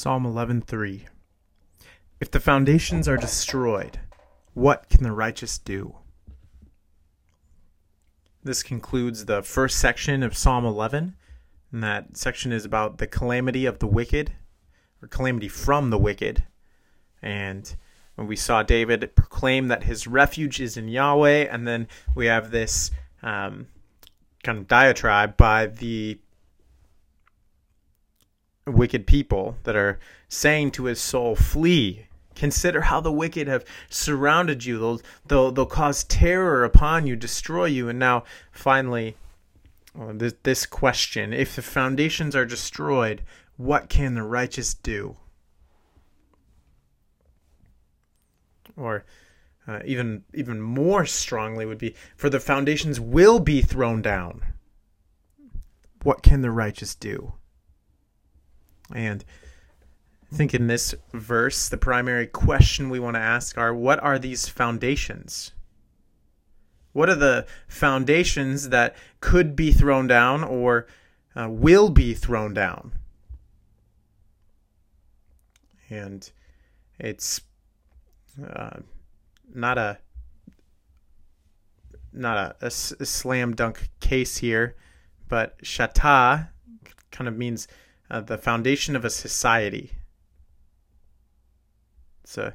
Psalm 11:3 If the foundations are destroyed, what can the righteous do? This concludes the first section of Psalm 11, and that section is about the calamity of the wicked, or calamity from the wicked. And when we saw David proclaim that his refuge is in Yahweh, and then we have this um, kind of diatribe by the wicked people that are saying to his soul, Flee. Consider how the wicked have surrounded you. They'll, they'll, they'll cause terror upon you, destroy you. And now, finally, uh, this, this question if the foundations are destroyed, what can the righteous do? Or uh, even even more strongly would be for the foundations will be thrown down. What can the righteous do? And I think in this verse, the primary question we want to ask are what are these foundations? What are the foundations that could be thrown down or uh, will be thrown down? And it's uh, not a not a, slam dunk case here, but shata kind of means uh, the foundation of a society. So,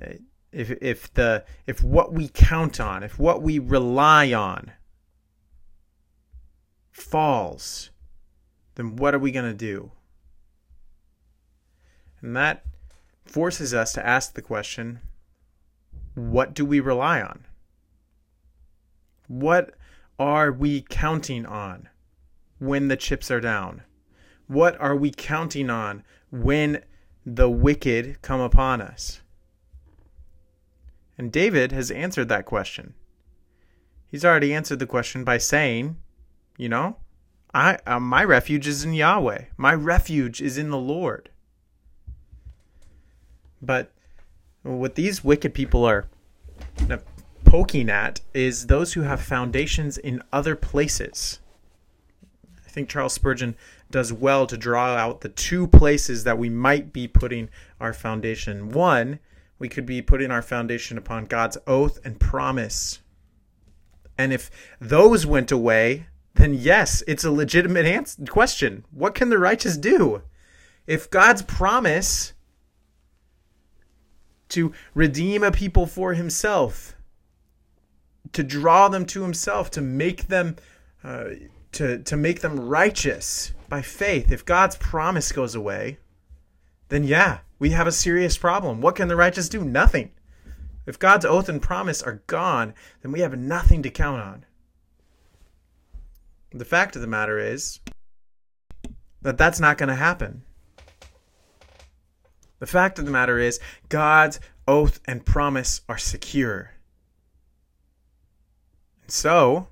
uh, if if the if what we count on, if what we rely on falls, then what are we going to do? And that forces us to ask the question what do we rely on? What are we counting on when the chips are down? What are we counting on when the wicked come upon us? And David has answered that question. He's already answered the question by saying, you know, I uh, my refuge is in Yahweh. My refuge is in the Lord. But what these wicked people are poking at is those who have foundations in other places. I think Charles Spurgeon does well to draw out the two places that we might be putting our foundation. One, we could be putting our foundation upon God's oath and promise. And if those went away, then yes, it's a legitimate answer, question. What can the righteous do? If God's promise to redeem a people for himself, to draw them to himself, to make them uh, to, to make them righteous by faith. If God's promise goes away, then yeah, we have a serious problem. What can the righteous do? Nothing. If God's oath and promise are gone, then we have nothing to count on. The fact of the matter is that that's not going to happen. The fact of the matter is, God's oath and promise are secure. So,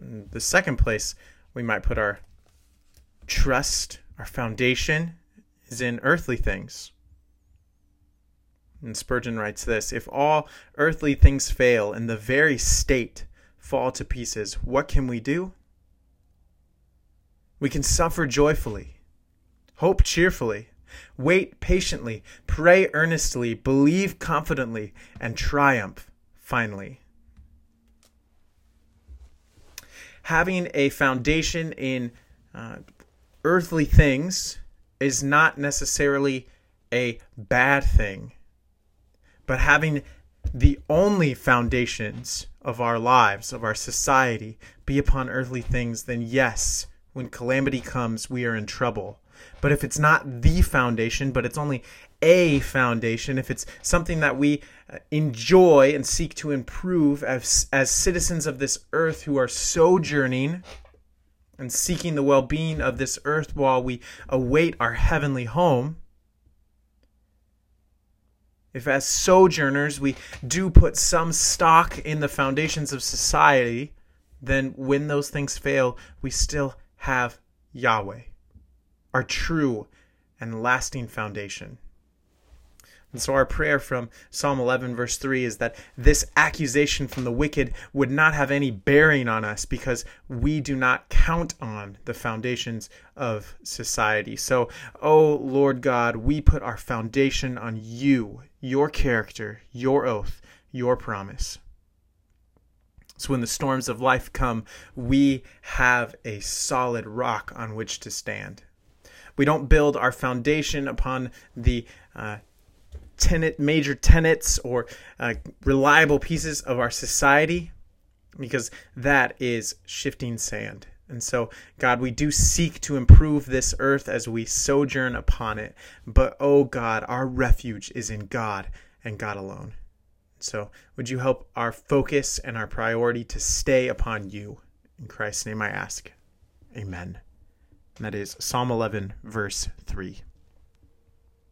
the second place we might put our trust, our foundation, is in earthly things. And Spurgeon writes this If all earthly things fail and the very state fall to pieces, what can we do? We can suffer joyfully Hope cheerfully. Wait patiently. Pray earnestly. Believe confidently. And triumph finally. Having a foundation in uh, earthly things is not necessarily a bad thing, but having the only foundations of our lives, of our society, be upon earthly things, then yes, when calamity comes, we are in trouble. But if it's not the foundation, but it's only a foundation, if it's something that we uh, enjoy and seek to improve as, as citizens of this earth who are sojourning and seeking the well being of this earth while we await our heavenly home, if as sojourners we do put some stock in the foundations of society, then when those things fail, we still have Yahweh our true and lasting foundation. And so, our prayer from Psalm 11, verse 3 is that this accusation from the wicked would not have any bearing on us because we do not count on the foundations of society. So, oh Lord God, we put our foundation on you, your character, your oath, your promise. So, when the storms of life come, we have a solid rock on which to stand. We don't build our foundation upon the uh, tenet, major tenets or uh, reliable pieces of our society because that is shifting sand. And so, God, we do seek to improve this earth as we sojourn upon it. But, oh God, our refuge is in God and God alone. So, would you help our focus and our priority to stay upon you? In Christ's name I ask. Amen. And that is Psalm 11, verse 3.